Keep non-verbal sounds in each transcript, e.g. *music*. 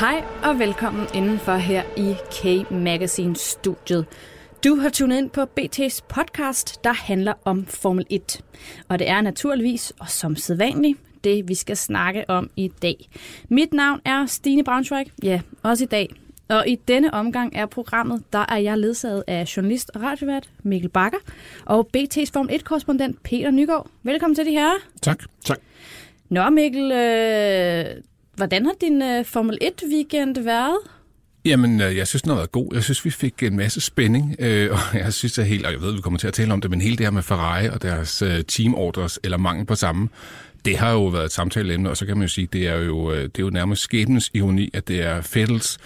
Hej og velkommen indenfor her i K-Magazine studiet. Du har tunet ind på BT's podcast, der handler om Formel 1. Og det er naturligvis, og som sædvanligt, det vi skal snakke om i dag. Mit navn er Stine Braunschweig, ja, også i dag. Og i denne omgang er programmet, der er jeg ledsaget af journalist og radiovært Mikkel Bakker og BT's Formel 1-korrespondent Peter Nygaard. Velkommen til de her. Tak. Tak. Nå Mikkel, øh, hvordan har din øh, Formel 1-weekend været? Jamen, øh, jeg synes, den har været god. Jeg synes, vi fik en masse spænding, øh, *laughs* og jeg synes, det helt, og jeg ved, vi kommer til at tale om det, men hele det her med Ferrari og deres øh, teamorders, eller mangel på samme, det har jo været et samtaleemne, og så kan man jo sige, det er jo, øh, det er jo nærmest skæbnens ironi, at det er Fettels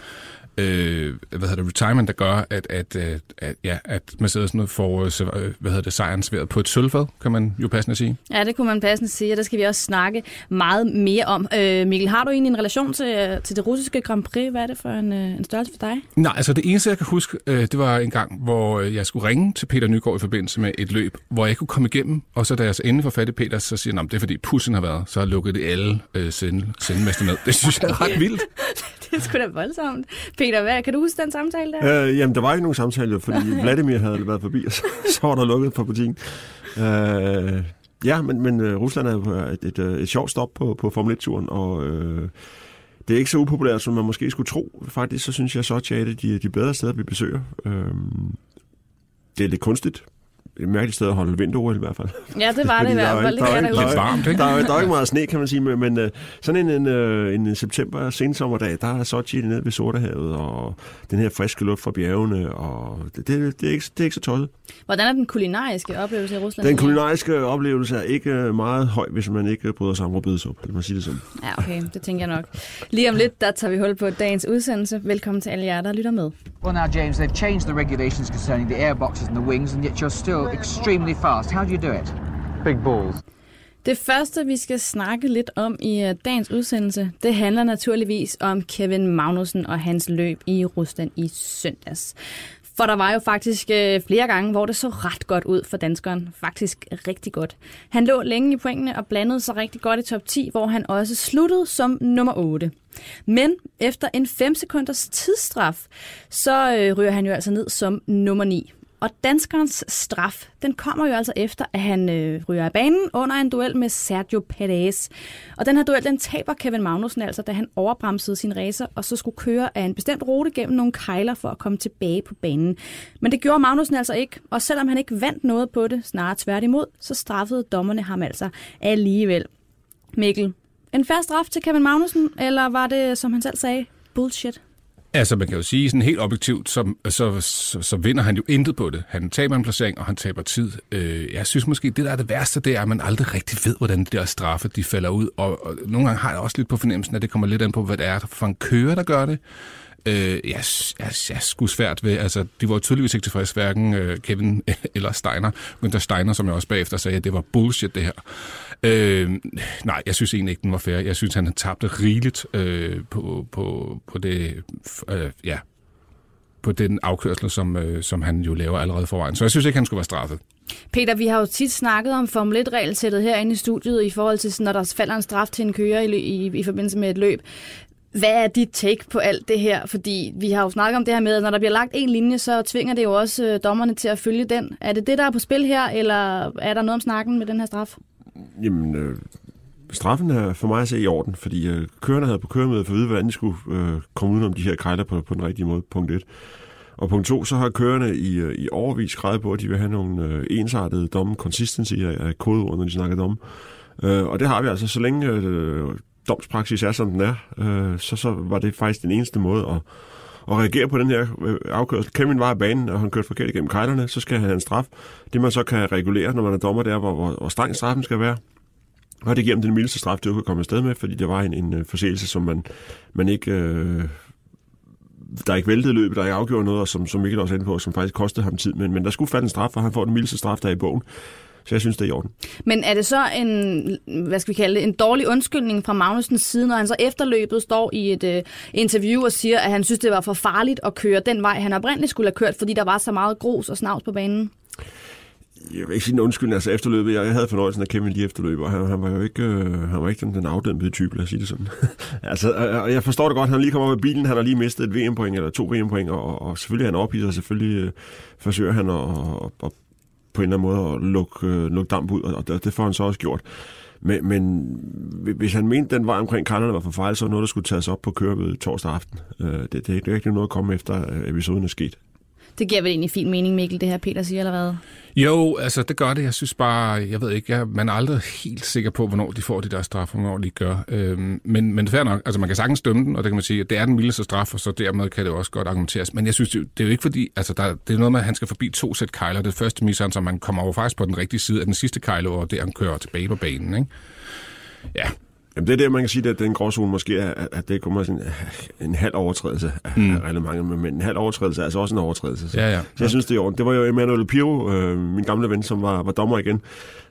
øh, hvad hedder det, retirement, der gør, at, at, at, at, ja, at Mercedes nu får øh, hvad hedder det, sejren sværet på et sølvfad, kan man jo passende sige. Ja, det kunne man passende sige, og der skal vi også snakke meget mere om. Øh, Mikkel, har du egentlig en relation til, til det russiske Grand Prix? Hvad er det for en, øh, en størrelse for dig? Nej, altså det eneste, jeg kan huske, øh, det var en gang, hvor jeg skulle ringe til Peter Nygaard i forbindelse med et løb, hvor jeg kunne komme igennem, og så da jeg så endelig får fat i Peter, så siger han, det er fordi pussen har været, så har lukket det alle øh, sende, sendemester ned. Det synes jeg er ret vildt. *laughs* det er sgu da voldsomt. Peter, hvad, kan du huske den samtale der? Øh, jamen, der var ikke nogen samtale, fordi *laughs* Vladimir havde været forbi, og så, så var der lukket for butikken. Øh, ja, men, men uh, Rusland er jo et, et, et, et sjovt stop på, på Formel 1-turen, og øh, det er ikke så upopulært, som man måske skulle tro. Faktisk så synes jeg, så er det de, de bedre steder, vi besøger. Øh, det er lidt kunstigt, et mærkeligt sted at holde vinter i hvert fald. Ja, det var det i *laughs* hvert fald. Det er lidt varmt, ikke? Der er, der er ikke meget sne, kan man sige, men uh, sådan en, en, uh, en september sensommerdag, der er Sochi nede ved Sortehavet, og den her friske luft fra bjergene, og det, det, det, er, ikke, det er ikke så tosset. Hvordan er den kulinariske oplevelse i Rusland? Den kulinariske oplevelse er ikke meget høj, hvis man ikke bryder sig om rødbedesup, eller man sige det sådan. Ja, okay, det tænker jeg nok. Lige om lidt, der tager vi hul på dagens udsendelse. Velkommen til alle jer, der lytter med. Well now, James, they've changed the regulations concerning the airboxes and the wings, and yet you're still extremely fast. How do you do it? Big balls. Det første, vi skal snakke lidt om i øh, dagens udsendelse, det handler naturligvis om Kevin Magnussen og hans løb i Rusland i søndags. For der var jo faktisk øh, flere gange, hvor det så ret godt ud for danskeren. Faktisk rigtig godt. Han lå længe i pointene og blandede sig rigtig godt i top 10, hvor han også sluttede som nummer 8. Men efter en 5 sekunders tidsstraf, så øh, ryger han jo altså ned som nummer 9. Og danskerens straf, den kommer jo altså efter, at han øh, ryger af banen under en duel med Sergio Perez. Og den her duel, den taber Kevin Magnussen altså, da han overbremsede sin racer, og så skulle køre af en bestemt rute gennem nogle kejler for at komme tilbage på banen. Men det gjorde Magnussen altså ikke, og selvom han ikke vandt noget på det, snarere tværtimod, så straffede dommerne ham altså alligevel. Mikkel, en færre straf til Kevin Magnussen, eller var det, som han selv sagde, bullshit? Altså, man kan jo sige sådan helt objektivt, så, så, så, så vinder han jo intet på det. Han taber en placering, og han taber tid. Øh, jeg synes måske, det der er det værste, det er, at man aldrig rigtig ved, hvordan de der straffe, de falder ud. Og, og nogle gange har jeg også lidt på fornemmelsen, at det kommer lidt an på, hvad det er for en kører, der gør det. Øh, jeg, jeg, jeg er sgu svært ved, altså, de var tydeligvis ikke tilfredse, hverken øh, Kevin *laughs* eller Steiner. Men der Steiner, som jeg også bagefter sagde, at det var bullshit, det her. Øh, nej, jeg synes egentlig ikke, den var fair. Jeg synes, han tabte rigeligt øh, på, på, på det, øh, ja, på den afkørsel, som, øh, som han jo laver allerede forvejen. Så jeg synes ikke, han skulle være straffet. Peter, vi har jo tit snakket om Formel 1-regelsættet herinde i studiet i forhold til, når der falder en straf til en kører i, i, i forbindelse med et løb. Hvad er dit take på alt det her? Fordi vi har jo snakket om det her med, at når der bliver lagt en linje, så tvinger det jo også øh, dommerne til at følge den. Er det det, der er på spil her, eller er der noget om snakken med den her straf? Jamen, øh, straffen er for mig at se i orden, fordi øh, kørerne havde på køremødet for at vide, hvordan de skulle øh, komme udenom de her krejler på, på den rigtige måde, punkt 1. Og punkt 2, så har kørerne i, øh, i overvis skrevet på, at de vil have nogle øh, ensartede domme, consistency af kodeord, når de snakker om. Øh, og det har vi altså, så længe øh, domspraksis er, som den er, øh, så, så var det faktisk den eneste måde at, og reagere på den her øh, afkørsel. Kevin var i banen, og han kørte forkert igennem kejlerne, så skal han have en straf. Det man så kan regulere, når man er dommer, der, hvor, hvor, hvor streng straffen skal være. Og det giver dem den mildeste straf, det kunne komme afsted med, fordi det var en, en øh, forseelse, som man, man ikke øh, der ikke væltede løbet, der ikke afgjorde noget, og som, som Mikkel også er inde på, som faktisk kostede ham tid. Men, men der skulle falde en straf, og han får den mildeste straf, der er i bogen. Så jeg synes, det er i orden. Men er det så en, hvad skal vi kalde det, en dårlig undskyldning fra Magnusens side, når han så efterløbet står i et uh, interview og siger, at han synes, det var for farligt at køre den vej, han oprindeligt skulle have kørt, fordi der var så meget grus og snavs på banen? jeg vil ikke sige en undskyldning, altså efterløbet, jeg, jeg havde fornøjelsen af Kevin lige efterløb, og han, han var jo ikke, øh, han var ikke den, den afdæmpede type, lad os sige det sådan. *laughs* altså, og jeg forstår det godt, han lige kommer op i bilen, han har lige mistet et VM-point, eller to VM-point, og, og selvfølgelig er han ophidset, og selvfølgelig øh, forsøger han at, at, at, på en eller anden måde at lukke, øh, lukke damp ud, og det, det får han så også gjort. Men, men hvis han mente, den vej omkring kalderne var for fejl, så var noget, der skulle tages op på kørebet torsdag aften. Øh, det, det, det er ikke noget at komme efter, øh, episoden er sket. Det giver vel egentlig fin mening, Mikkel, det her Peter siger, eller hvad? Jo, altså det gør det. Jeg synes bare, jeg ved ikke, jeg, man er aldrig helt sikker på, hvornår de får de der straffe, hvornår de gør. Øhm, men, men fair nok, altså man kan sagtens dømme den, og det kan man sige, at det er den mildeste straf, og så dermed kan det også godt argumenteres. Men jeg synes, det, det er jo ikke fordi, altså der, det er noget med, at han skal forbi to sæt kejler. Det første misser han, så man kommer over faktisk på den rigtige side af den sidste kejle, og det han kører tilbage på banen. Ikke? Ja, Jamen det er det, man kan sige, at den gråzone måske er, at det kommer sådan en halv overtrædelse af mm. reglementet, men en halv overtrædelse er altså også en overtrædelse. Så, Ja, ja. så jeg synes, det er ordentligt. Det var jo Emmanuel Piro, øh, min gamle ven, som var, var dommer igen,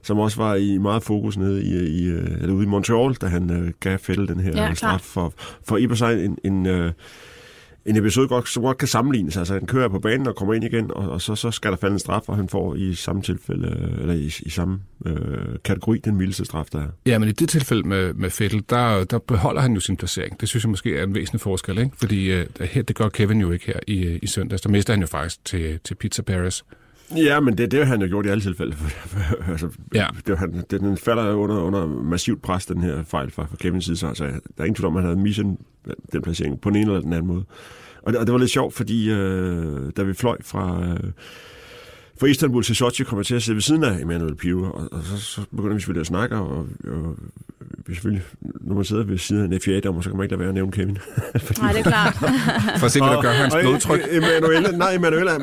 som også var i meget fokus nede i, i, øh, eller ude i Montreal, da han øh, gav Fettel den her Ja, straf for, for i og for sig en, en, øh, en episode, godt, som godt kan sammenlignes. Altså, han kører på banen og kommer ind igen, og, og så, så skal der falde en straf, og han får i samme tilfælde, øh, eller i, i samme øh, kategori, den mildeste straf, der er. Ja, men i det tilfælde med, med Fettel, der, der beholder han jo sin placering. Det synes jeg måske er en væsentlig forskel, ikke? Fordi øh, her, det gør Kevin jo ikke her i, øh, i søndags. Der mister han jo faktisk til, til Pizza Paris. Ja, men det, det har han jo gjort i alle tilfælde. *laughs* altså, Ja. det, han, det, den falder under, under massivt pres, den her fejl fra, fra Kevins side. Så altså, der er ingen tvivl om, at han havde misset den placering på den ene eller den anden måde. Og det, og det var lidt sjovt, fordi øh, da vi fløj fra... Øh, fra Istanbul til Sochi kom jeg til at sidde ved siden af Emmanuel Pio, og, og så, så begynder vi selvfølgelig at snakke, og, og selvfølgelig, når man sidder ved siden af en FIA-dommer, så kan man ikke lade være at nævne Kevin. *laughs* Fordi- Nej, det er klart. *laughs* For at gøre hans og- blodtryk. og Emanuel, nej, Emanuel er,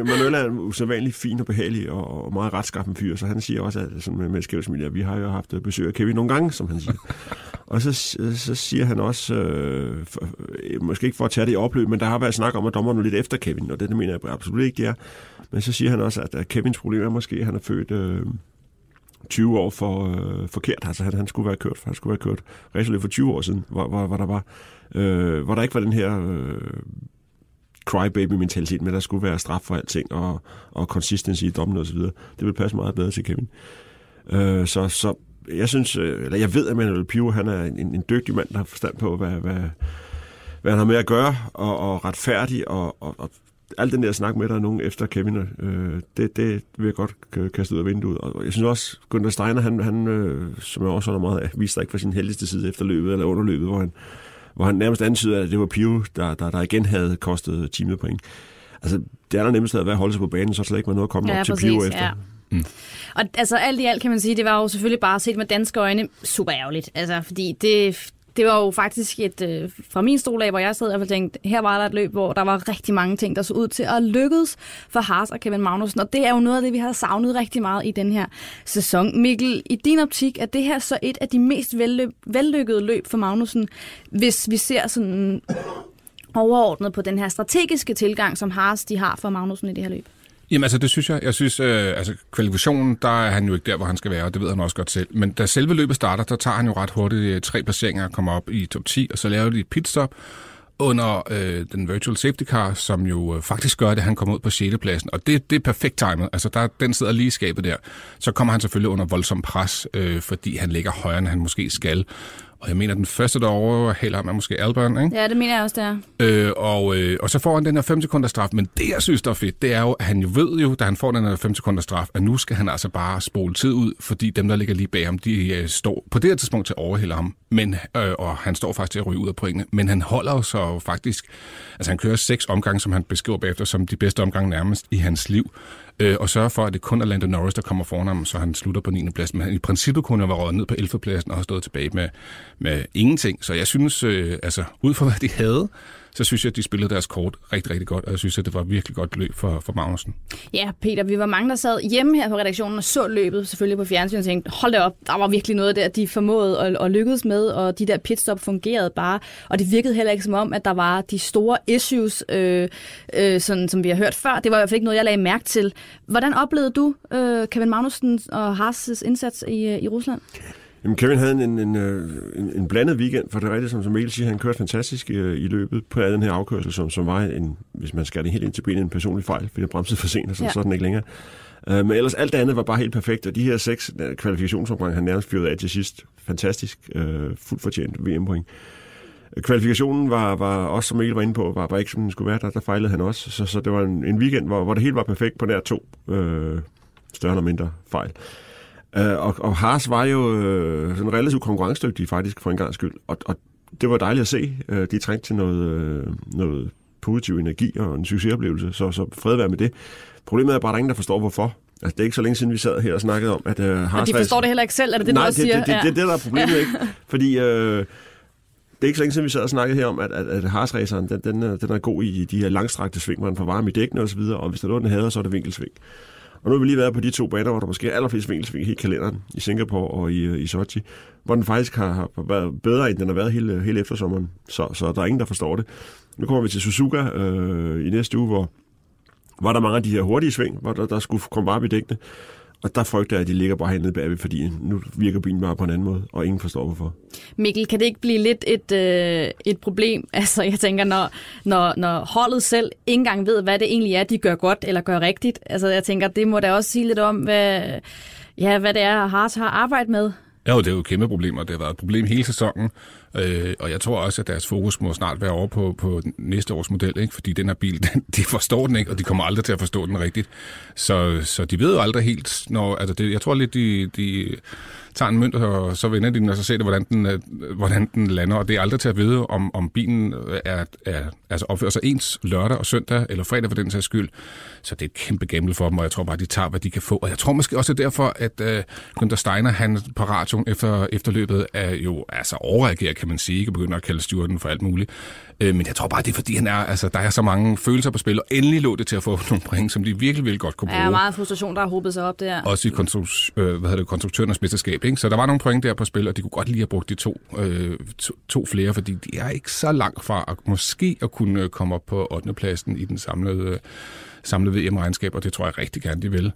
Emanuel er en usædvanlig fin og behagelig og, og meget retskaffen fyr, så han siger også, at sådan med, med skævt smil, at vi har jo haft besøg af Kevin nogle gange, som han siger. *laughs* og så, så siger han også, øh, for, øh, måske ikke for at tage det i opløb, men der har været snak om, at dommeren er lidt efter Kevin, og det, det mener jeg absolut ikke, det er. Men så siger han også, at, at Kevins problem er måske, at han er født... Øh, 20 år for øh, forkert. Altså han, han skulle være kørt, han skulle være kørt racerløb for 20 år siden, hvor, hvor, hvor der var, øh, hvor der ikke var den her øh, crybaby-mentalitet, men der skulle være straf for alting, og, og consistency i dommen og så videre. Det vil passe meget bedre til Kevin. Øh, så, så jeg synes, øh, eller jeg ved, at Manuel Pio, han er en, en dygtig mand, der har forstand på, hvad, hvad, hvad han har med at gøre, og, og retfærdig, og, og, og alt den der snak med, der er nogen efter Kevin, øh, det, det vil jeg godt kaste ud af vinduet. Og jeg synes også, Gunther Steiner, han, han øh, som jeg også holder meget af, viste sig ikke fra sin heldigste side efter løbet, eller under løbet, hvor han, hvor han nærmest antyder, at det var Pio, der, der, der igen havde kostet timepoint. Altså, det allernemmeste havde været at holde sig på banen, så er der slet ikke var noget at komme Ja, op til præcis, Pio efter. ja. Og altså alt i alt kan man sige, det var jo selvfølgelig bare set med danske øjne super ærgerligt. Altså fordi det, det var jo faktisk et, øh, fra min stol af, hvor jeg sad og tænkte, her var der et løb, hvor der var rigtig mange ting, der så ud til at lykkes for Haas og Kevin Magnussen. Og det er jo noget af det, vi har savnet rigtig meget i den her sæson. Mikkel, i din optik, er det her så et af de mest velløb, vellykkede løb for Magnussen, hvis vi ser sådan overordnet på den her strategiske tilgang, som Haas de har for Magnussen i det her løb? Jamen altså, det synes jeg. Jeg synes, øh, altså kvalifikationen, der er han jo ikke der, hvor han skal være, og det ved han også godt selv. Men da selve løbet starter, der tager han jo ret hurtigt øh, tre placeringer og kommer op i top 10, og så laver de et pitstop under øh, den virtual safety car, som jo øh, faktisk gør det, at han kommer ud på 6. pladsen. Og det, det er perfekt timet. Altså, der, den sidder lige i skabet der. Så kommer han selvfølgelig under voldsom pres, øh, fordi han ligger højere, end han måske skal. Og jeg mener, den første derovre hælder ham er måske Albon, ikke? Ja, det mener jeg også, det er. Øh, og, øh, og så får han den her 5 sekunder straf. Men det, jeg synes, der er fedt, det er jo, at han jo ved jo, da han får den her 5 sekunder straf, at nu skal han altså bare spole tid ud, fordi dem, der ligger lige bag ham, de øh, står på det her tidspunkt til at overhælde ham. Men, øh, og han står faktisk til at ryge ud af pointene. Men han holder jo så faktisk... Altså, han kører seks omgange, som han beskriver bagefter, som de bedste omgange nærmest i hans liv. Øh, og sørger for, at det kun er Lando Norris, der kommer foran ham, så han slutter på 9. plads. Men han, i princippet kunne have været ned på 11. pladsen og har stået tilbage med, med ingenting. Så jeg synes, øh, altså, ud fra hvad de havde, så synes jeg, at de spillede deres kort rigtig, rigtig godt, og jeg synes, at det var virkelig godt løb for, for Magnussen. Ja, Peter, vi var mange, der sad hjemme her på redaktionen og så løbet selvfølgelig på fjernsynet og tænkte, hold da op, der var virkelig noget der, de formåede at, at lykkedes med, og de der pitstop fungerede bare, og det virkede heller ikke som om, at der var de store issues, øh, øh, sådan, som vi har hørt før. Det var i hvert fald ikke noget, jeg lagde mærke til. Hvordan oplevede du øh, Kevin Magnussen og Haas' indsats i, øh, i Rusland? Jamen, Kevin havde en, en, en, en, en blandet weekend, for det er rigtigt, som, Mikkel siger, han kørte fantastisk i, i løbet på den her afkørsel, som, som var en, hvis man skal det helt ind til benet, en personlig fejl, fordi jeg bremsede for sent, og så, ja. så er den ikke længere. Uh, men ellers alt det andet var bare helt perfekt, og de her seks kvalifikationsomgange, han nærmest fyrede af til sidst, fantastisk, uh, fuldt fortjent VM-point. Kvalifikationen var, var også, som Mikkel var inde på, var, var ikke som den skulle være, der, der fejlede han også, så, så det var en, en weekend, hvor, hvor det hele var perfekt på nær to uh, større eller mindre fejl. Uh, og, og Haas var jo uh, sådan relativt konkurrencedygtig faktisk for en gang skyld, og, og det var dejligt at se. Uh, de trængte til noget, uh, noget positiv energi og en succesoplevelse, så, så fred være med det. Problemet er bare, at der er ingen, der forstår hvorfor. Altså, det er ikke så længe siden, vi sad her og snakkede om, at uh, Haas... Og de forstår det heller ikke selv, er det det, Nej, du det, siger? det, det, det, det, der er problemet, ikke? Fordi... Uh, det er ikke så længe siden, vi sad og snakkede her om, at, at, at Haas-raceren, den, den, er, den er god i de her langstrakte sving, hvor den får varme i dækkene osv., og, og hvis der er noget, den hader, så er det vinkelsving. Og nu har vi lige været på de to baner, hvor der måske er allerflest vinkelsving i hele kalenderen, i Singapore og i, øh, i Sochi, hvor den faktisk har, har været bedre, end den har været hele, hele eftersommeren. Så, så der er ingen, der forstår det. Nu kommer vi til Suzuka øh, i næste uge, hvor var der mange af de her hurtige sving, hvor der, der skulle komme op i dækkene. Og der frygter jeg, at de ligger bare hernede bagved, fordi nu virker bilen bare på en anden måde, og ingen forstår hvorfor. Mikkel, kan det ikke blive lidt et, øh, et problem? *laughs* Altså, jeg tænker, når, når, når holdet selv ikke engang ved, hvad det egentlig er, de gør godt eller gør rigtigt. Altså, jeg tænker, det må da også sige lidt om, hvad, ja, hvad det er, Hart har arbejdet med. Ja, det er jo et kæmpe problem, og det har været et problem hele sæsonen. Øh, og jeg tror også, at deres fokus må snart være over på, på næste års model, ikke? fordi den her bil, *laughs* den, de forstår den ikke, og de kommer aldrig til at forstå den rigtigt. Så, så de ved jo aldrig helt, når, altså det, jeg tror lidt, de, de tager en mønt, og så vender de den, og så ser de, hvordan den, øh, hvordan den lander. Og det er aldrig til at vide, om, om bilen er, er, altså opfører sig ens lørdag og søndag, eller fredag for den sags skyld. Så det er et kæmpe gamble for dem, og jeg tror bare, de tager, hvad de kan få. Og jeg tror måske også derfor, at uh, Günther Steiner, han på radioen efter efterløbet, er jo altså overreagerer, kan man sige, ikke begynder at kalde Stewarten for alt muligt. Uh, men jeg tror bare, det er fordi, han er, altså, der er så mange følelser på spil, og endelig lå det til at få *laughs* nogle point, som de virkelig vil godt kunne bruge. Ja, meget frustration, der har hobet sig op der. Også i konstruks, øh, hvad hedder det, konstruktørernes mesterskab. Ikke? Så der var nogle point der på spil, og de kunne godt lige have brugt de to, øh, to, to flere, fordi de er ikke så langt fra at måske at kunne øh, komme op på 8. pladsen i den samlede, øh, samlede VM-regnskab, og det tror jeg rigtig gerne, de vil.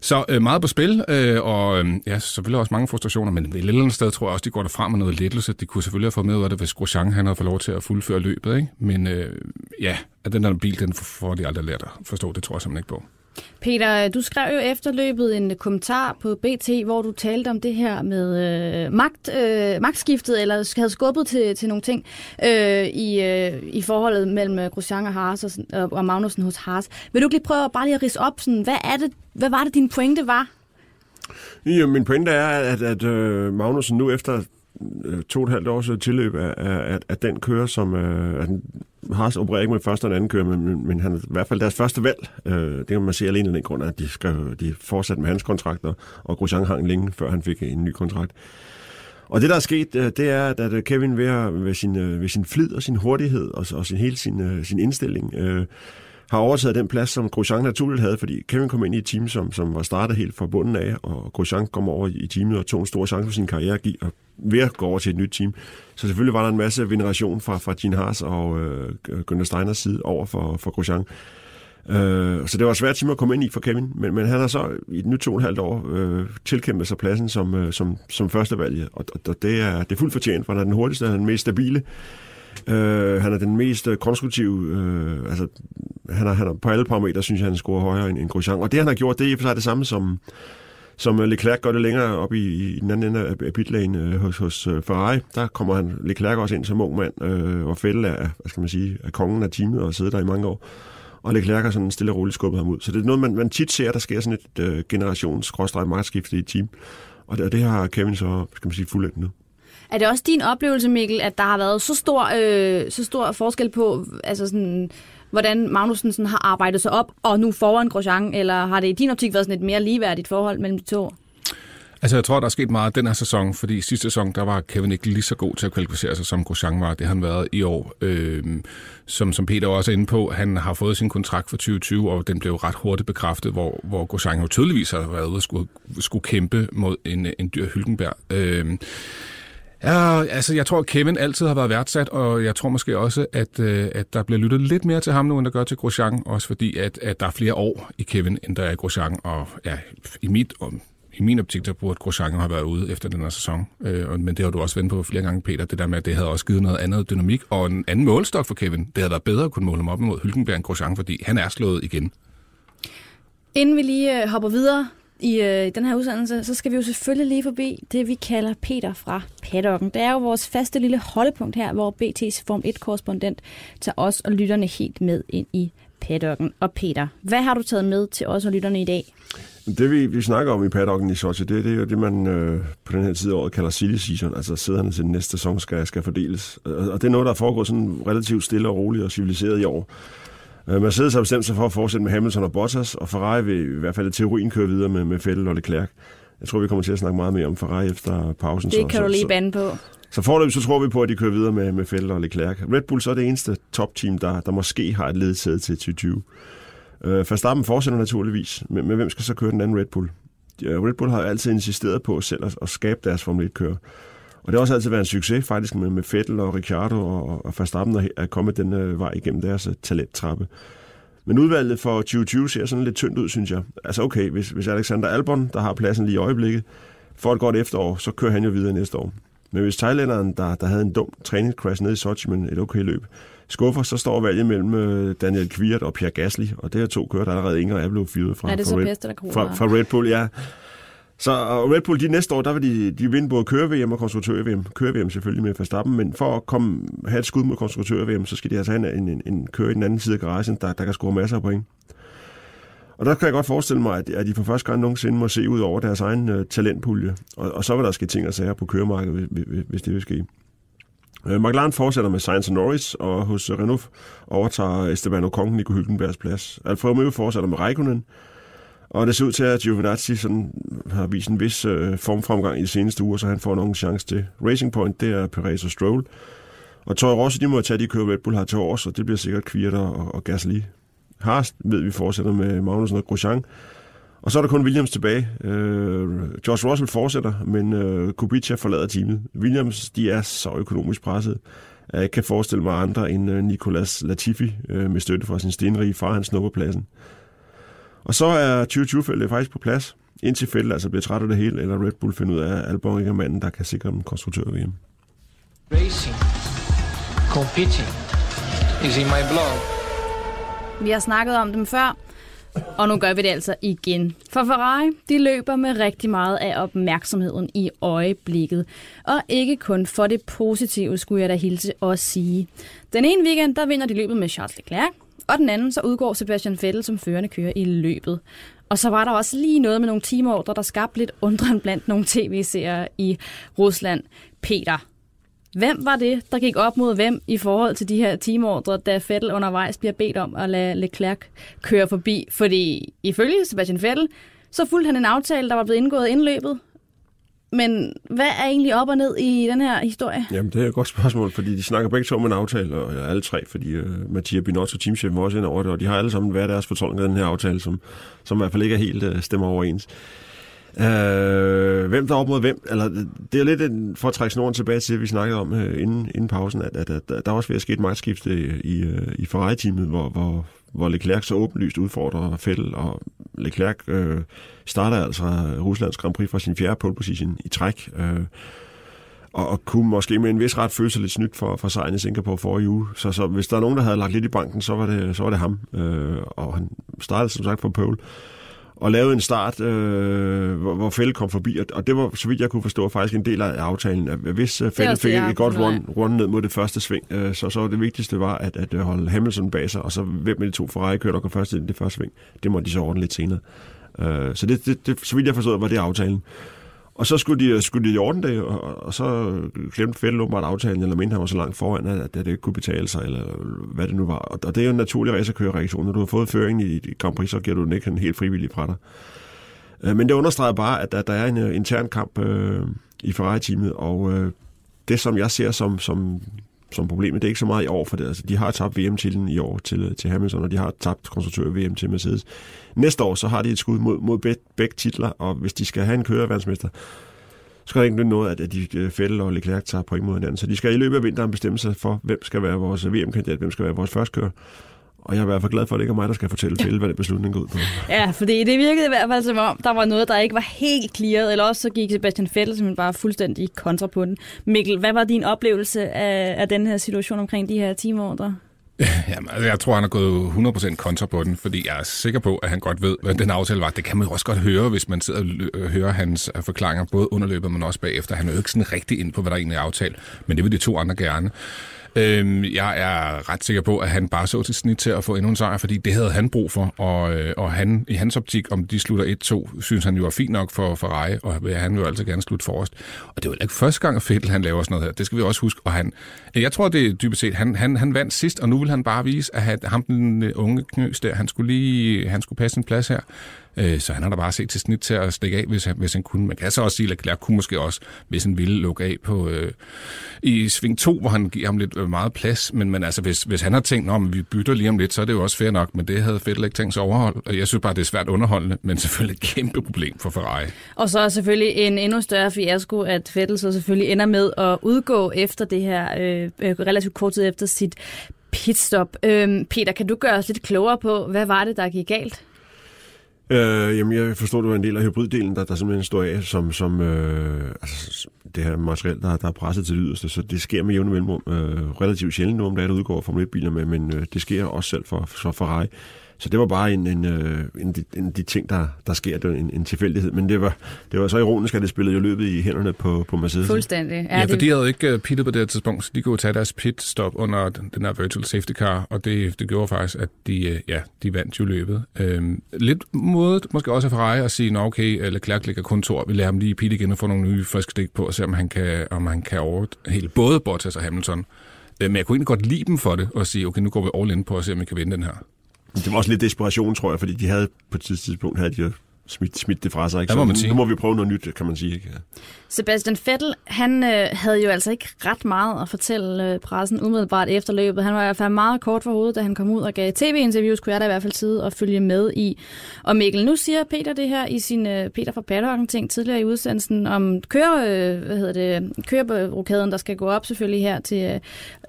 Så øh, meget på spil, øh, og øh, ja, selvfølgelig også mange frustrationer, men et eller andet sted tror jeg også, de går derfra med noget lettelse. De kunne selvfølgelig have fået med ud af det, hvis Grosjean han havde fået lov til at fuldføre løbet, ikke? Men øh, ja, at den der bil, den får de aldrig lært at forstå, det tror jeg simpelthen ikke på. Peter, du skrev jo efter løbet en kommentar på BT, hvor du talte om det her med øh, magt, øh, magtskiftet, eller havde skubbet til, til nogle ting øh, i, øh, i forholdet mellem øh, Grosjean og Haas og, øh, og Magnussen hos Haas. Vil du ikke lige prøve bare lige at rise op, sådan, hvad, er det, hvad var det, din pointe var? Ja, øh, min pointe er, at, at uh, Magnussen nu efter to og et halvt års tilløb af, af, af den kører, som uh, den Haas opererer ikke med første og anden kører, men, men han er i hvert fald deres første valg. Øh, det kan man se alene af den grund, at de, skal, de fortsatte med hans kontrakter, og Grosjean hang længe, før han fik en ny kontrakt. Og det, der er sket, øh, det er, at øh, Kevin ved, ved, sin, øh, ved sin flid og sin hurtighed og, og sin, hele sin, sin indstilling øh, har overtaget den plads, som Grosjean naturligt havde, fordi Kevin kom ind i et team, som, som var startet helt fra bunden af, og Grosjean kom over i teamet og tog en stor chance for sin karriere og ved at gå over til et nyt team. Så selvfølgelig var der en masse veneration fra, fra Gene Haas og øh, Günther Steiners side over for, for Grosjean. Øh, så det var svært time at komme ind i for Kevin, men, men han har så i nu to og et halvt år øh, tilkæmpet sig pladsen som, øh, som, som førstevalget, og, og det, er, det er fuldt fortjent, for han er den hurtigste, han er den mest stabile, Øh, han er den mest øh, konstruktive, øh, altså han er, han er på alle parametre, synes jeg, han scorer højere end, end Grosjean. Og det, han har gjort, det er i for sig det samme som, som øh, Leclerc gør det længere op i, i den anden ende af pitlane øh, hos, hos øh, Ferrari. Der kommer han Leclerc også ind som ung mand, øh, og fælde er, hvad skal man sige, er kongen af teamet og sidder der i mange år. Og Leclerc har sådan stille og roligt skubbet ham ud. Så det er noget, man, man tit ser, der sker sådan et øh, generations magtskifte i et team. Og det, og det har Kevin så, skal man sige, fuldendt nu. Er det også din oplevelse, Mikkel, at der har været så stor, øh, så stor forskel på, altså sådan, hvordan Magnussen sådan har arbejdet sig op, og nu foran Grosjean, eller har det i din optik været sådan et mere ligeværdigt forhold mellem de to? Altså, jeg tror, der er sket meget den her sæson, fordi sidste sæson, der var Kevin ikke lige så god til at kvalificere sig, som Grosjean var. Det har han været i år. Øhm, som, som Peter også er inde på, han har fået sin kontrakt for 2020, og den blev ret hurtigt bekræftet, hvor, hvor Grosjean jo tydeligvis har været ude og skulle, skulle kæmpe mod en, en dyr Hylkenberg. Øhm, Ja, altså jeg tror, at Kevin altid har været værdsat, og jeg tror måske også, at, øh, at der bliver lyttet lidt mere til ham nu, end der gør til Grosjean, også fordi, at, at der er flere år i Kevin, end der er i Grosjean, og ja, i mit, om i min optik, der burde Grosjean have været ude efter den her sæson. Øh, men det har du også vendt på flere gange, Peter, det der med, at det havde også givet noget andet dynamik, og en anden målstok for Kevin. Det havde været bedre at kunne måle ham op imod Hylkenberg end Grosjean, fordi han er slået igen. Inden vi lige øh, hopper videre i øh, den her udsendelse, så skal vi jo selvfølgelig lige forbi det, vi kalder Peter fra paddocken. Det er jo vores faste lille holdepunkt her, hvor BT's Form 1-korrespondent tager os og lytterne helt med ind i paddocken. Og Peter, hvad har du taget med til os og lytterne i dag? Det vi, vi snakker om i paddocken i Sochi, det, det er jo det, man øh, på den her tid af året kalder silly season, altså sæderne til næste sæson skal, skal fordeles. Og det er noget, der foregår sådan relativt stille og roligt og civiliseret i år. Øh, Mercedes har bestemt sig for at fortsætte med Hamilton og Bottas, og Ferrari vil i hvert fald i teorien køre videre med, med Vettel og Leclerc. Jeg tror, vi kommer til at snakke meget mere om Ferrari efter pausen. Det så, kan så, du lige bande på. så forløb, så tror vi på, at de kører videre med, med Vettel og Leclerc. Red Bull så er det eneste topteam, der, der måske har et ledsæde til 2020. Øh, Verstappen fortsætter naturligvis, men, men hvem skal så køre den anden Red Bull? Red Bull har altid insisteret på selv at, at skabe deres Formel 1-kører. Og det har også altid været en succes faktisk med, med Vettel og Ricciardo og, og Verstappen at, at komme den øh, vej igennem deres uh, talenttrappe. Men udvalget for 2020 ser sådan lidt tyndt ud, synes jeg. Altså okay, hvis, hvis Alexander Albon, der har pladsen lige i øjeblikket, får et godt efterår, så kører han jo videre næste år. Men hvis thailænderen, der, der havde en dum træningscrash nede i Sochi, men et okay løb, skuffer, så står valget mellem øh, Daniel Kviat og Pierre Gasly, og det er to kører, der allerede ingen er blevet fyret fra, Er det fra, så Red, fra, fra Red Bull. Ja. Så og Red Bull, de næste år, der vil de, de vinde både køre-VM og konstruktør-VM. Køre-VM selvfølgelig med Verstappen, men for at komme, have et skud mod konstruktør-VM, så skal de altså have en, en, en køre i den anden side af garagen, der, der kan score masser af point. Og der kan jeg godt forestille mig, at, at de for første gang nogensinde må se ud over deres egen uh, talentpulje. Og, og så vil der ske ting og sager på køremarkedet, hvis, hvis, hvis det vil ske. Uh, McLaren fortsætter med Sainz og Norris, og hos Renault overtager Esteban Ocon Nico Hülkenbergs plads. Alfa Romeo fortsætter med Raikkonen, og det ser ud til, at Giovinazzi sådan har vist en vis øh, formfremgang i de seneste uger, så han får nogen chance til. Racing Point, det er Perez og Stroll. Og Toro Rosso, de må tage de kører Red Bull har til år, så det bliver sikkert Kviat og, og Gasly. Haas ved vi fortsætter med Magnussen og Grosjean. Og så er der kun Williams tilbage. Øh, George Russell fortsætter, men øh, Kubica forlader teamet. Williams, de er så økonomisk presset, at jeg ikke kan forestille mig andre end øh, Nicolas Latifi øh, med støtte fra sin stenrige far, han snupper pladsen. Og så er 2020-feltet faktisk på plads, indtil feltet altså bliver træt af det hele, eller Red Bull finder ud af, at Albon ikke er manden, der kan sikre dem konstruktør VM. Racing, competing is in my blood. Vi har snakket om dem før, og nu gør vi det altså igen. For Ferrari, de løber med rigtig meget af opmærksomheden i øjeblikket. Og ikke kun for det positive, skulle jeg da hilse og sige. Den ene weekend, der vinder de løbet med Charles Leclerc, og den anden, så udgår Sebastian Vettel som førende kører i løbet. Og så var der også lige noget med nogle timeordre, der skabte lidt undren blandt nogle tv-serier i Rusland. Peter, Hvem var det, der gik op mod hvem i forhold til de her teamordre, da Vettel undervejs bliver bedt om at lade Leclerc køre forbi? Fordi ifølge Sebastian Vettel, så fulgte han en aftale, der var blevet indgået indløbet. Men hvad er egentlig op og ned i den her historie? Jamen, det er et godt spørgsmål, fordi de snakker begge to om en aftale, og ja, alle tre, fordi uh, Mathias Binotto, teamchefen, var også ind over det, og de har alle sammen hver deres fortolkning af den her aftale, som, som i hvert fald ikke er helt uh, stemmer overens. Uh, hvem der er op mod hvem? Eller, det er lidt en, for at trække snoren tilbage til, at vi snakkede om uh, inden, inden pausen, at, at, at, at der også ved at ske et magtskifte i, uh, i Ferrari-teamet, hvor, hvor, hvor Leclerc så åbenlyst udfordrer Fettel, og Leclerc øh, starter altså Ruslands Grand Prix fra sin fjerde pole position i træk. øh, og, og kunne måske med en vis ret føle sig lidt snydt for, for sejren i Singapore for uge. Så, så hvis der er nogen, der havde lagt lidt i banken, så var det, så var det ham. Øh, og han startede som sagt på pole og lavede en start, øh, hvor, hvor Fælde kom forbi, og, det var, så vidt jeg kunne forstå, faktisk en del af aftalen, at hvis uh, Fælde fik et, godt run, run ned mod det første sving, øh, så, så det vigtigste var at, at holde Hamilton bag sig, og så hvem af de to Ferrari kører, der går først i det første sving, det må de så ordne lidt senere. Øh, så det, det, det, så vidt jeg forstod, var det aftalen. Og så skulle de, øh, skulle de i orden det, og, og så glemte Fælde åbenbart aftalen, eller mente han var så langt foran, at, det ikke kunne betale sig, eller hvad det nu var. Og, og det er jo en naturlig racerkørereaktion. Når du har fået føringen i, i Grand Prix, så giver du den ikke en helt frivillig fra dig. Øh, men det understreger bare, at der, der er en øh, intern kamp øh, i Ferrari-teamet, og øh, det, som jeg ser som, som, som problemet, det er ikke så meget i år, for det. Altså, de har tabt VM-titlen i år til, til Hamilton, og de har tabt konstruktør-VM til Mercedes. Næste år, så har de et skud mod, mod beg, begge titler, og hvis de skal have en køreværnsmester, så skal der ikke nytte noget, at de øh, Fettel og Leclerc tager point mod hinanden. Så de skal i løbet af vinteren bestemme sig for, hvem skal være vores VM-kandidat, hvem skal være vores førstkører. Og jeg er i hvert fald glad for, at det ikke er mig, der skal fortælle Fettel, hvad den beslutning går ud på. Ja, fordi det virkede i hvert fald som om, der var noget, der ikke var helt clearet, eller også så gik Sebastian Vettel simpelthen bare fuldstændig kontra på den. Mikkel, hvad var din oplevelse af, af den her situation omkring de her teamordre? *laughs* Jamen, altså, jeg tror, han har gået 100% kontra på den, fordi jeg er sikker på, at han godt ved, hvad den aftale var. Det kan man jo også godt høre, hvis man sidder og hører hans øh, forklaringer, både under løbet, men også bagefter. Han er jo ikke sådan rigtig ind på, hvad der egentlig er aftalt, men det vil de to andre gerne. Øhm, jeg er ret sikker på, at han bare så til snit til at få endnu en sejr, fordi det havde han brug for, og, øh, og han, i hans optik, om de slutter 1-2, synes han jo er fint nok for Ferrari, og han vil jo altså gerne slutte forrest. Og det var ikke første gang, at Fettel han laver sådan noget her. Det skal vi også huske. Og han, jeg tror, det er dybest set, han, han, han vandt sidst, og nu vil han bare vise, at ham den øh, unge knøs der, han skulle lige, han skulle passe en plads her. Øh, så han har da bare set til snit til at stikke af, hvis han, hvis han kunne. Man kan så også sige, at Leclerc kunne måske også, hvis han ville lukke af på, øh, i sving 2, hvor han giver ham lidt øh, meget plads. Men, men altså, hvis, hvis han har tænkt, at vi bytter lige om lidt, så er det jo også fair nok. Men det havde Fettel ikke tænkt sig overhold. Jeg synes bare, det er svært underholdende, men selvfølgelig et kæmpe problem for Ferrari. Og så er selvfølgelig en endnu større fiasko, at Fettel så selvfølgelig ender med at udgå efter det her, øh, øh relativt kort tid efter sit pitstop. Øh, Peter, kan du gøre os lidt klogere på, hvad var det, der gik galt? Øh, jamen, jeg forstår, det var en del af hybriddelen, der, der simpelthen står af som, som øh, altså, det her materiel, der, der er presset til det yderste. Så det sker med jævne mellemrum øh, relativt sjældent nu, om dagen, er, der udgår Formel 1-biler med, men øh, det sker også selv for, for Ferrari. Så det var bare en, en, øh, en, en af de ting, der, der sker, det var en, en tilfældighed. Men det var, det var så ironisk, at det spillede jo løbet i hænderne på, på Mercedes. Fuldstændig. Ja, ja for de havde ikke uh, pittet på det tidspunkt, så de kunne tage deres pit-stop under den, den her virtual safety car, og det, det gjorde faktisk, at de, uh, ja, de vandt jo løbet. Øhm, lidt modet, måske også af Ferrari, at sige, at okay, Leclerc ligger kun to, vi lader ham lige pit igen og få nogle nye friske stik på, og se om han kan, om han kan over hele både Bottas og Hamilton. Øh, men jeg kunne egentlig godt lide dem for det, og sige, okay, nu går vi all in på at se, om vi kan vinde den her. Det var også lidt desperation, tror jeg, fordi de havde på et tidspunkt havde de smidt, smidt det fra sig. Ikke? Så må nu må vi prøve noget nyt, kan man sige. Ikke? Sebastian Vettel, han øh, havde jo altså ikke ret meget at fortælle øh, pressen umiddelbart efter løbet. Han var i hvert fald meget kort for hovedet, da han kom ud og gav tv-interviews, kunne jeg da i hvert fald sidde og følge med i. Og Mikkel, nu siger Peter det her i sin øh, Peter fra Paddocken ting tidligere i udsendelsen om køre, øh, hvad hedder det, kørerokaden, der skal gå op selvfølgelig her til, øh,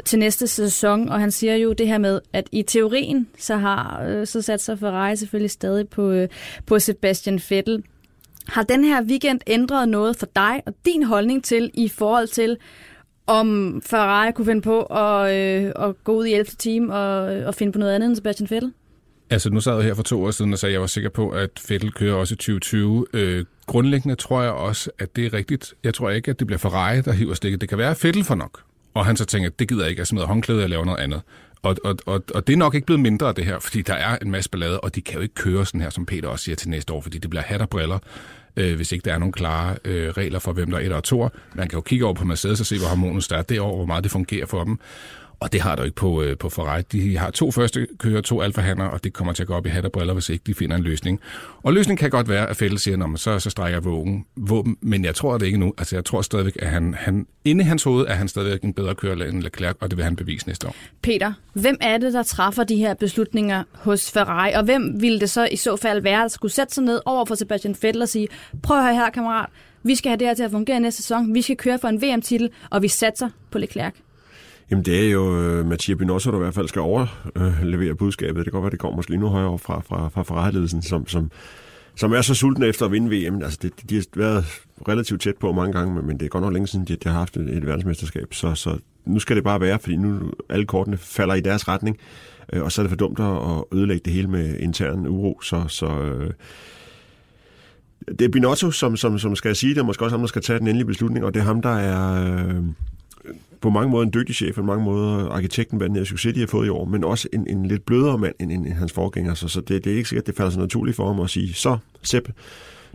til næste sæson. Og han siger jo det her med, at i teorien, så har øh, så sat sig Ferrari selvfølgelig stadig på, øh, på Sebastian Vettel. Har den her weekend ændret noget for dig og din holdning til i forhold til, om Ferrari kunne finde på at, øh, at gå ud i 11. team og, øh, og finde på noget andet end Sebastian Vettel? Altså, nu sad jeg her for to år siden og sagde, at jeg var sikker på, at Vettel kører også i 2020. Øh, grundlæggende tror jeg også, at det er rigtigt. Jeg tror ikke, at det bliver Ferrari, der hiver stikket. Det kan være, at Vettel for nok. Og han så tænker, at det gider jeg ikke. Jeg smider håndklæde og laver noget andet. Og, og, og, og det er nok ikke blevet mindre af det her, fordi der er en masse ballade, og de kan jo ikke køre sådan her, som Peter også siger til næste år, fordi det bliver hat og briller øh, hvis ikke der er nogle klare øh, regler for, hvem der er et og to. Man kan jo kigge over på Mercedes og se, hvor harmonisk der er derovre, hvor meget det fungerer for dem. Og det har du ikke på, øh, på Ferrari. De har to første kører, to alfahander, og det kommer til at gå op i hat og briller, hvis ikke de finder en løsning. Og løsningen kan godt være, at Fælde siger, at så, så strækker jeg vågen, våben, men jeg tror det ikke nu. Altså jeg tror stadigvæk, at han, han inde i hans hoved er han stadigvæk en bedre kører end Leclerc, og det vil han bevise næste år. Peter, hvem er det, der træffer de her beslutninger hos Ferrari, og hvem ville det så i så fald være, der skulle sætte sig ned over for Sebastian Vettel og sige, prøv at høre her, kammerat, vi skal have det her til at fungere næste sæson, vi skal køre for en VM-titel, og vi satser på Leclerc. Jamen det er jo uh, Mathias Binotto, der i hvert fald skal overlevere øh, uh, budskabet. Det kan godt være, det kommer måske lige nu højere fra, fra, fra forretningsledelsen, som, som, som er så sultne efter at vinde VM. Altså det, de har været relativt tæt på mange gange, men det er godt nok længe siden, de, de har haft et, et verdensmesterskab. Så, så nu skal det bare være, fordi nu alle kortene falder i deres retning, uh, og så er det for dumt at ødelægge det hele med intern uro. Så, så uh, det er Binotto, som, som, som skal sige det, og måske også ham, der skal tage den endelige beslutning, og det er ham, der er på mange måder en dygtig chef, på mange måder arkitekten hvad den her succes, de har fået i år, men også en, en lidt blødere mand end, end, end hans forgænger. Så, så det, det er ikke sikkert, det falder så naturligt for ham at sige, så Sepp,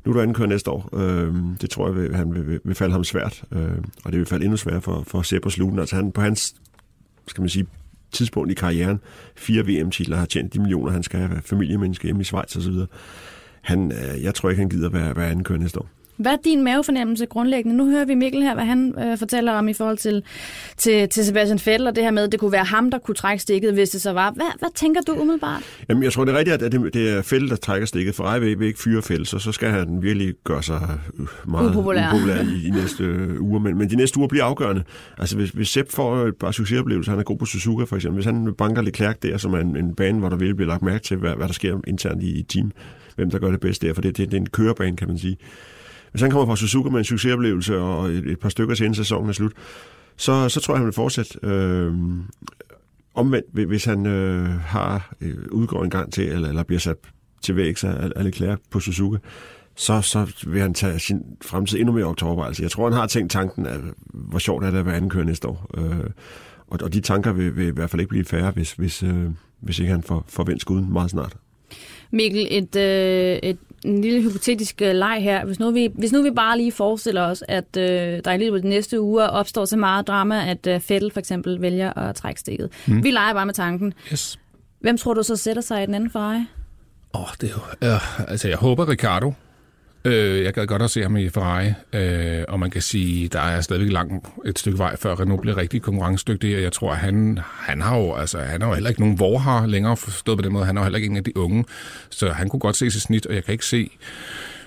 nu er du anden næste år. Øh, det tror jeg, vil, han vil, vil, vil falde ham svært, øh, og det vil falde endnu sværere for, for Sepp at sluge Altså han på hans, skal man sige, tidspunkt i karrieren, fire VM-titler, har tjent de millioner, han skal have familiemenneske hjemme i Schweiz osv., han, øh, jeg tror ikke, han gider være, være anden kører næste år. Hvad er din mavefornemmelse grundlæggende? Nu hører vi Mikkel her, hvad han øh, fortæller om i forhold til, til, til Sebastian Vettel, og det her med, at det kunne være ham, der kunne trække stikket, hvis det så var. Hvad, hvad tænker du umiddelbart? Jamen, jeg tror, det er rigtigt, at det, det er Fælde, der trækker stikket. For Ferrari vil, vil ikke fyre Fælde, så, så skal han virkelig gøre sig øh, meget Upopulær. upopulær i de *laughs* næste øh, uger. Men, men de næste uger bliver afgørende. Altså, hvis, hvis Sepp får et par succesoplevelser, han er god på Suzuka for eksempel, hvis han banker Leclerc der, som er en, en bane, hvor der virkelig bliver lagt mærke til, hvad, hvad der sker internt i, i team, hvem der gør det bedst der, for det, det, det er en kørebane, kan man sige. Hvis han kommer fra Suzuka med en succesoplevelse og et, et par stykker til inden sæsonen er slut, så, så tror jeg, han vil fortsætte. Øh, omvendt, hvis- han øh, har øh, udgår en gang til, eller, eller bliver sat til vægs af, af Leclerc på Suzuka, så, så vil han tage sin fremtid endnu mere op til overvejelse. Jeg tror, han har tænkt tanken, at hvor sjovt er det at være anden kører næste år. Øh, og, og de tanker vil, vil i hvert fald ikke blive færre, hvis, hvis, øh, hvis ikke han får, får vendt skuden meget snart. Mikkel, et, øh, et, en lille hypotetisk øh, leg her. Hvis nu, vi, hvis nu vi bare lige forestiller os, at øh, der i løbet af de næste uger opstår så meget drama, at øh, Fettel for eksempel vælger at trække stikket. Mm. Vi leger bare med tanken. Yes. Hvem tror du så sætter sig i den anden Ferrari? Åh, oh, det er jo... Øh, altså, jeg håber Ricardo. Øh, jeg gad godt at se ham i Ferrari, øh, og man kan sige, der er stadigvæk langt et stykke vej, før Renault bliver rigtig konkurrencedygtig, og jeg tror, at han, han har jo, altså, han har jo heller ikke nogen vorhar længere forstået på den måde. Han er jo heller ikke en af de unge, så han kunne godt se sit snit, og jeg kan ikke se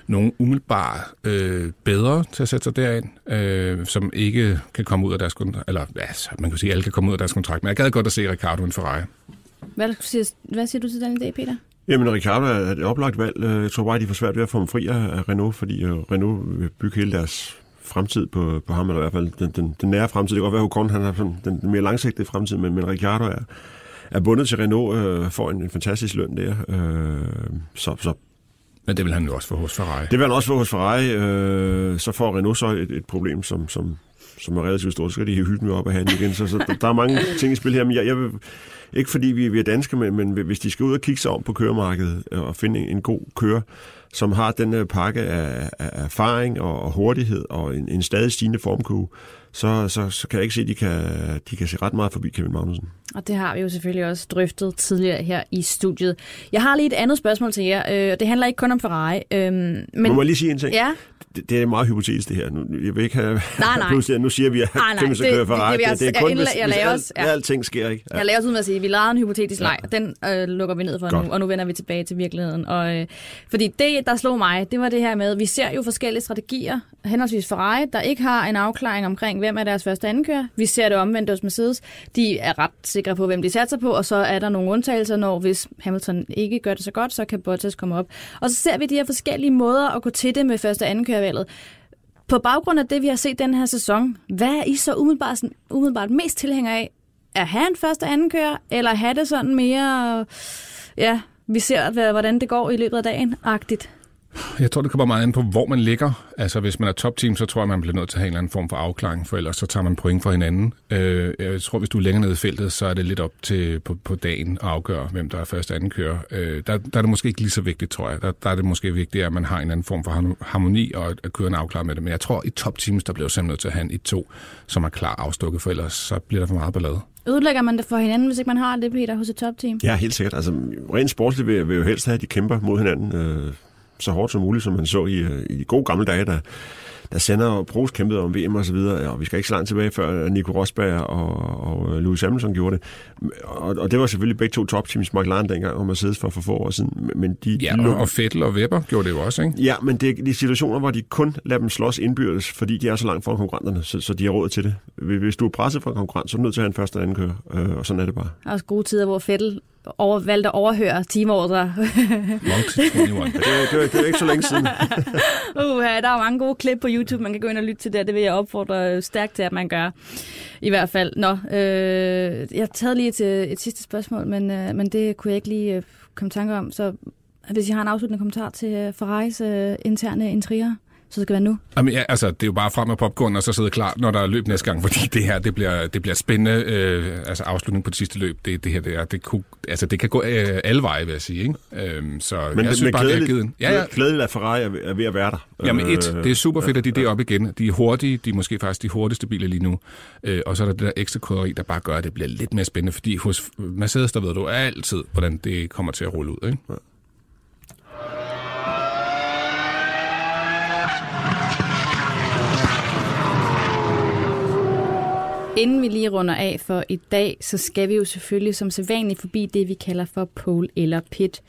nogen umiddelbart øh, bedre til at sætte sig derind, øh, som ikke kan komme ud af deres kontrakt, eller altså, man kan sige, at alle kan komme ud af deres kontrakt, men jeg gad godt at se Ricardo i en Ferrari. Hvad siger, hvad siger du til den idé, Peter? Jamen, Ricardo er et oplagt valg. Øh, Jeg tror bare, de får svært ved at få ham fri af Renault, fordi øh, Renault vil bygge hele deres fremtid på, på ham, eller i hvert fald den, den, den nære fremtid. Det kan godt være, at Ocon han har sådan den, den mere langsigtede fremtid, men, men Ricardo er, er bundet til Renault, øh, får en, en fantastisk løn der. Øh, så, så Men det vil han jo også få hos Ferrari. det vil han også få hos Ferrari. Øh, så får Renault så et, et problem, som, som, som er relativt stort. Så skal de hive hylden op af handen igen. Så, så der, der er mange ting i spil her. Men jeg, jeg vil, ikke fordi vi, vi er danske, men, men hvis de skal ud og kigge sig om på køremarkedet øh, og finde en, en god kører, som har den øh, pakke af, af erfaring og, og hurtighed og en, en stadig stigende formkurve, så, så, så kan jeg ikke se, at de kan, de kan se ret meget forbi Kevin Magnussen. Og det har vi jo selvfølgelig også drøftet tidligere her i studiet. Jeg har lige et andet spørgsmål til jer, øh, og det handler ikke kun om Ferrari. Øh, men, må jeg lige sige en ting? Ja, Det, det er meget hypotetisk, det her. Nu, jeg vil ikke have... Nej, nej. *laughs* pludselig, at nu siger vi, at Nej, nej, Kevin skal det- køre det- det Det, det, er kun, jeg hvis, jeg hvis alt, også- ja. alting sker, ikke? Jeg laver også ud med at sige, at vi lavede en hypotetisk leg, og den øh, lukker vi ned for Godt. nu, og nu vender vi tilbage til virkeligheden. Og, øh, fordi det, der slog mig, det var det her med, at vi ser jo forskellige strategier, henholdsvis Ferrari, der ikke har en afklaring omkring, hvem er deres første andenkører. Vi ser det omvendt hos Mercedes. De er ret sikre på, hvem de satser på, og så er der nogle undtagelser, når hvis Hamilton ikke gør det så godt, så kan Bottas komme op. Og så ser vi de her forskellige måder at gå til det med første andenkørervalget. På baggrund af det, vi har set den her sæson, hvad er I så umiddelbart, sådan, umiddelbart mest tilhænger af? At have en første anden kører, eller have det sådan mere, ja, vi ser, hvordan det går i løbet af dagen-agtigt? Jeg tror, det kommer meget an på, hvor man ligger. Altså, hvis man er topteam, så tror jeg, man bliver nødt til at have en eller anden form for afklaring, for ellers så tager man point fra hinanden. Øh, jeg tror, hvis du er længere nede i feltet, så er det lidt op til på, på dagen at afgøre, hvem der er første og anden kører. Øh, der, der er det måske ikke lige så vigtigt, tror jeg. Der, der er det måske vigtigt, at man har en eller anden form for harmo- harmoni, og at kørende er afklaret med det. Men jeg tror, i topteams, der bliver jo simpelthen nødt til at have en 1-2, som er klar afstukket, for ellers så bliver der for meget ballade. Ødelægger man det for hinanden, hvis ikke man har det, Peter, hos et topteam? Ja, helt sikkert. Altså, rent sportsligt vil, vil jeg jo helst have, at de kæmper mod hinanden øh, så hårdt som muligt, som man så i, øh, i de gode gamle dage, da, da Senna og Prost kæmpede om VM og så videre. Og vi skal ikke så langt tilbage, før Nico Rosberg og, og øh, Lewis Hamilton gjorde det. Og, og det var selvfølgelig begge to topteams, McLaren dengang og Mercedes for, for få år siden. Men de, Ja, de og, og Vettel og Weber gjorde det jo også, ikke? Ja, men det er de situationer, hvor de kun lader dem slås indbyrdes, fordi de er så langt foran konkurrenterne, så, så de har råd til det. Hvis du er presset fra konkurrent, så er du nødt til at have en første og anden kører, øh, og sådan er det bare. Der er også gode tider, hvor Fettel over, valgte at overhøre teamordre. Long to 21. *laughs* Det, er- det, er- det er ikke så længe siden. *laughs* uh, der er mange gode klip på YouTube, man kan gå ind og lytte til det, og det vil jeg opfordre stærkt til, at man gør. I hvert fald. Nå, øh, jeg taget lige til et sidste spørgsmål, men, øh, men det kunne jeg ikke lige øh, komme tanke om. Så hvis I har en afsluttende kommentar til øh, Ferraris øh, interne intriger, så skal det være nu. Jamen, ja, altså, det er jo bare frem med popcorn, og så sidde klar, når der er løb næste gang, fordi det her, det bliver, det bliver spændende, øh, altså afslutning på det sidste løb, det, det her, det er, det, kunne, altså, det kan gå øh, alle veje, vil jeg sige, ikke? Øhm, så Men, jeg synes bare, det er givet. ja, ja. glædeligt, at Ferrari er, ved- er ved at være der. Jamen et, Øh, det er super fedt, at de er deroppe igen. De er hurtige, de er måske faktisk de hurtigste biler lige nu. Øh, og så er der det der ekstra krydderi, der bare gør, at det bliver lidt mere spændende, fordi hos Mercedes, der ved du altid, hvordan det kommer til at rulle ud, ikke? Inden vi lige runder af for i dag, så skal vi jo selvfølgelig som sædvanligt forbi det, vi kalder for pole eller pit.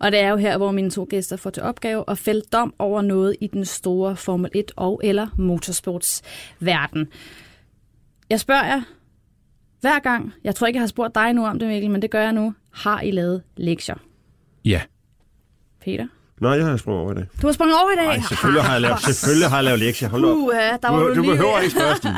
Og det er jo her, hvor mine to gæster får til opgave at fælde dom over noget i den store Formel 1 og eller motorsportsverden. Jeg spørger jer hver gang, jeg tror ikke, jeg har spurgt dig nu om det, Mikkel, men det gør jeg nu, har I lavet lektier? Ja. Peter? Nej, jeg har sprunget over i dag. Du har sprunget over i dag? Nej, selvfølgelig har jeg lavet, *laughs* selvfølgelig har jeg lavet lektier. Hold op. Uha, der var Du, du, du lige... behøver ikke spørge, Stine.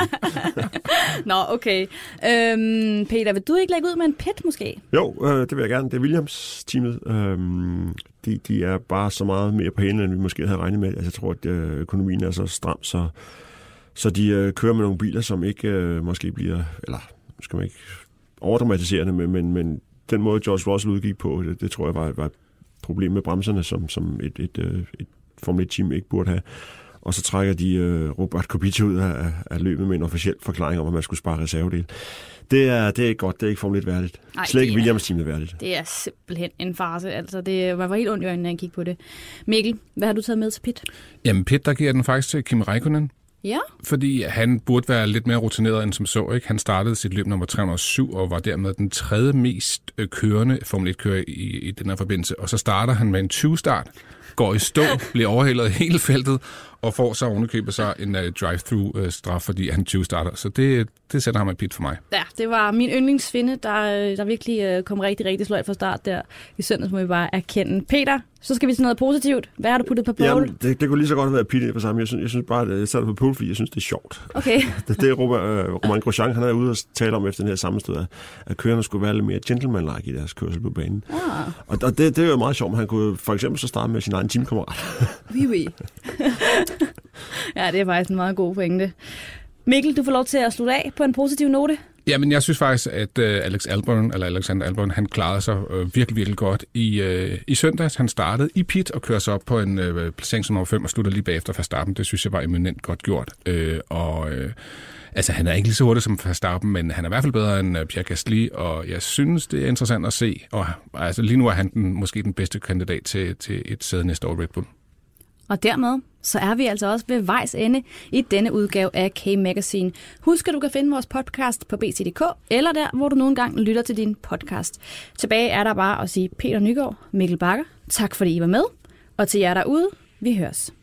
*laughs* Nå, okay. Øhm, Peter, vil du ikke lægge ud med en pit måske? Jo, øh, det vil jeg gerne. Det er Williams-teamet. Øhm, de, de er bare så meget mere på hælene, end vi måske havde regnet med. Altså, jeg tror, at øh, økonomien er så stram, så, så de øh, kører med nogle biler, som ikke øh, måske bliver, eller skal man ikke overdramatiserende, men, men, men den måde, George Russell udgik på, det, det tror jeg var, var problem med bremserne, som, som et, et, øh, et Formel 1-team ikke burde have. Og så trækker de øh, Robert Kubica ud af, af løbet med en officiel forklaring om, at man skulle spare reservedel. Det er, det er ikke godt, det er ikke Formel 1 værdigt. Nej, Slet ikke det er- Williams-teamet værdigt. Det er simpelthen en farse. Altså, det var helt ondt i øjnene, når jeg kiggede på det. Mikkel, hvad har du taget med til pit? Jamen, Pitt, der giver den faktisk til Kim Räikkönen, Ja, fordi han burde være lidt mere rutineret end som så. Ikke? Han startede sit løb nummer 307 og var dermed den tredje mest øh, kørende Formel 1-kører i, i den her forbindelse. Og så starter han med en 20-start, går i stå, bliver overhældet i hele feltet, og får så ovenikøbet sig en uh, drive-through-straf, fordi han 20-starter. Så det, det sætter ham i pit for mig. ja det var min yndlingsfinde, der, der virkelig øh, kom rigtig, rigtig sløjt fra start der. I søndags må vi bare erkende. Peter, så skal vi til noget positivt. Hvad har du puttet på pole? Jamen, det, det kunne lige så godt have været Pille på samme. Jeg synes, jeg synes bare, at jeg satte på pole, fordi jeg synes, det er sjovt. Okay, *laughs* Det, det er Roman, øh, Roman Grosjean, han er ude og tale om efter den her sammenstød, at, at kørerne skulle være lidt mere gentleman-like i deres kørsel på banen. ah, Og, og det, det er jo meget sjovt, han kunne for eksempel så starte med sin egen teamkammerat. oui, *laughs* oui. ja, det er faktisk en meget god pointe. Mikkel, du får lov til at slutte af på en positiv note. Jamen, jeg synes faktisk, at uh, Alex Albon, eller Alexander Albon, han klarede sig uh, virkelig, virkelig godt i, uh, i søndags. Han startede i pit og kører sig op på en uh, placering som nummer 5 og slutter lige bagefter Verstappen. Det synes jeg var eminent godt gjort. Uh, og uh, altså, han er ikke lige så hurtig som Verstappen, men han er i hvert fald bedre end uh, Pierre Gasly, og jeg synes, det er interessant at se. Og altså, lige nu er han den, måske den bedste kandidat til, til et sæde næste år Red Bull. Og dermed så er vi altså også ved vejs ende i denne udgave af K-Magazine. Husk, at du kan finde vores podcast på BCDK, eller der, hvor du nogle gange lytter til din podcast. Tilbage er der bare at sige Peter Nygaard, Mikkel Bakker, tak fordi I var med, og til jer derude, vi høres.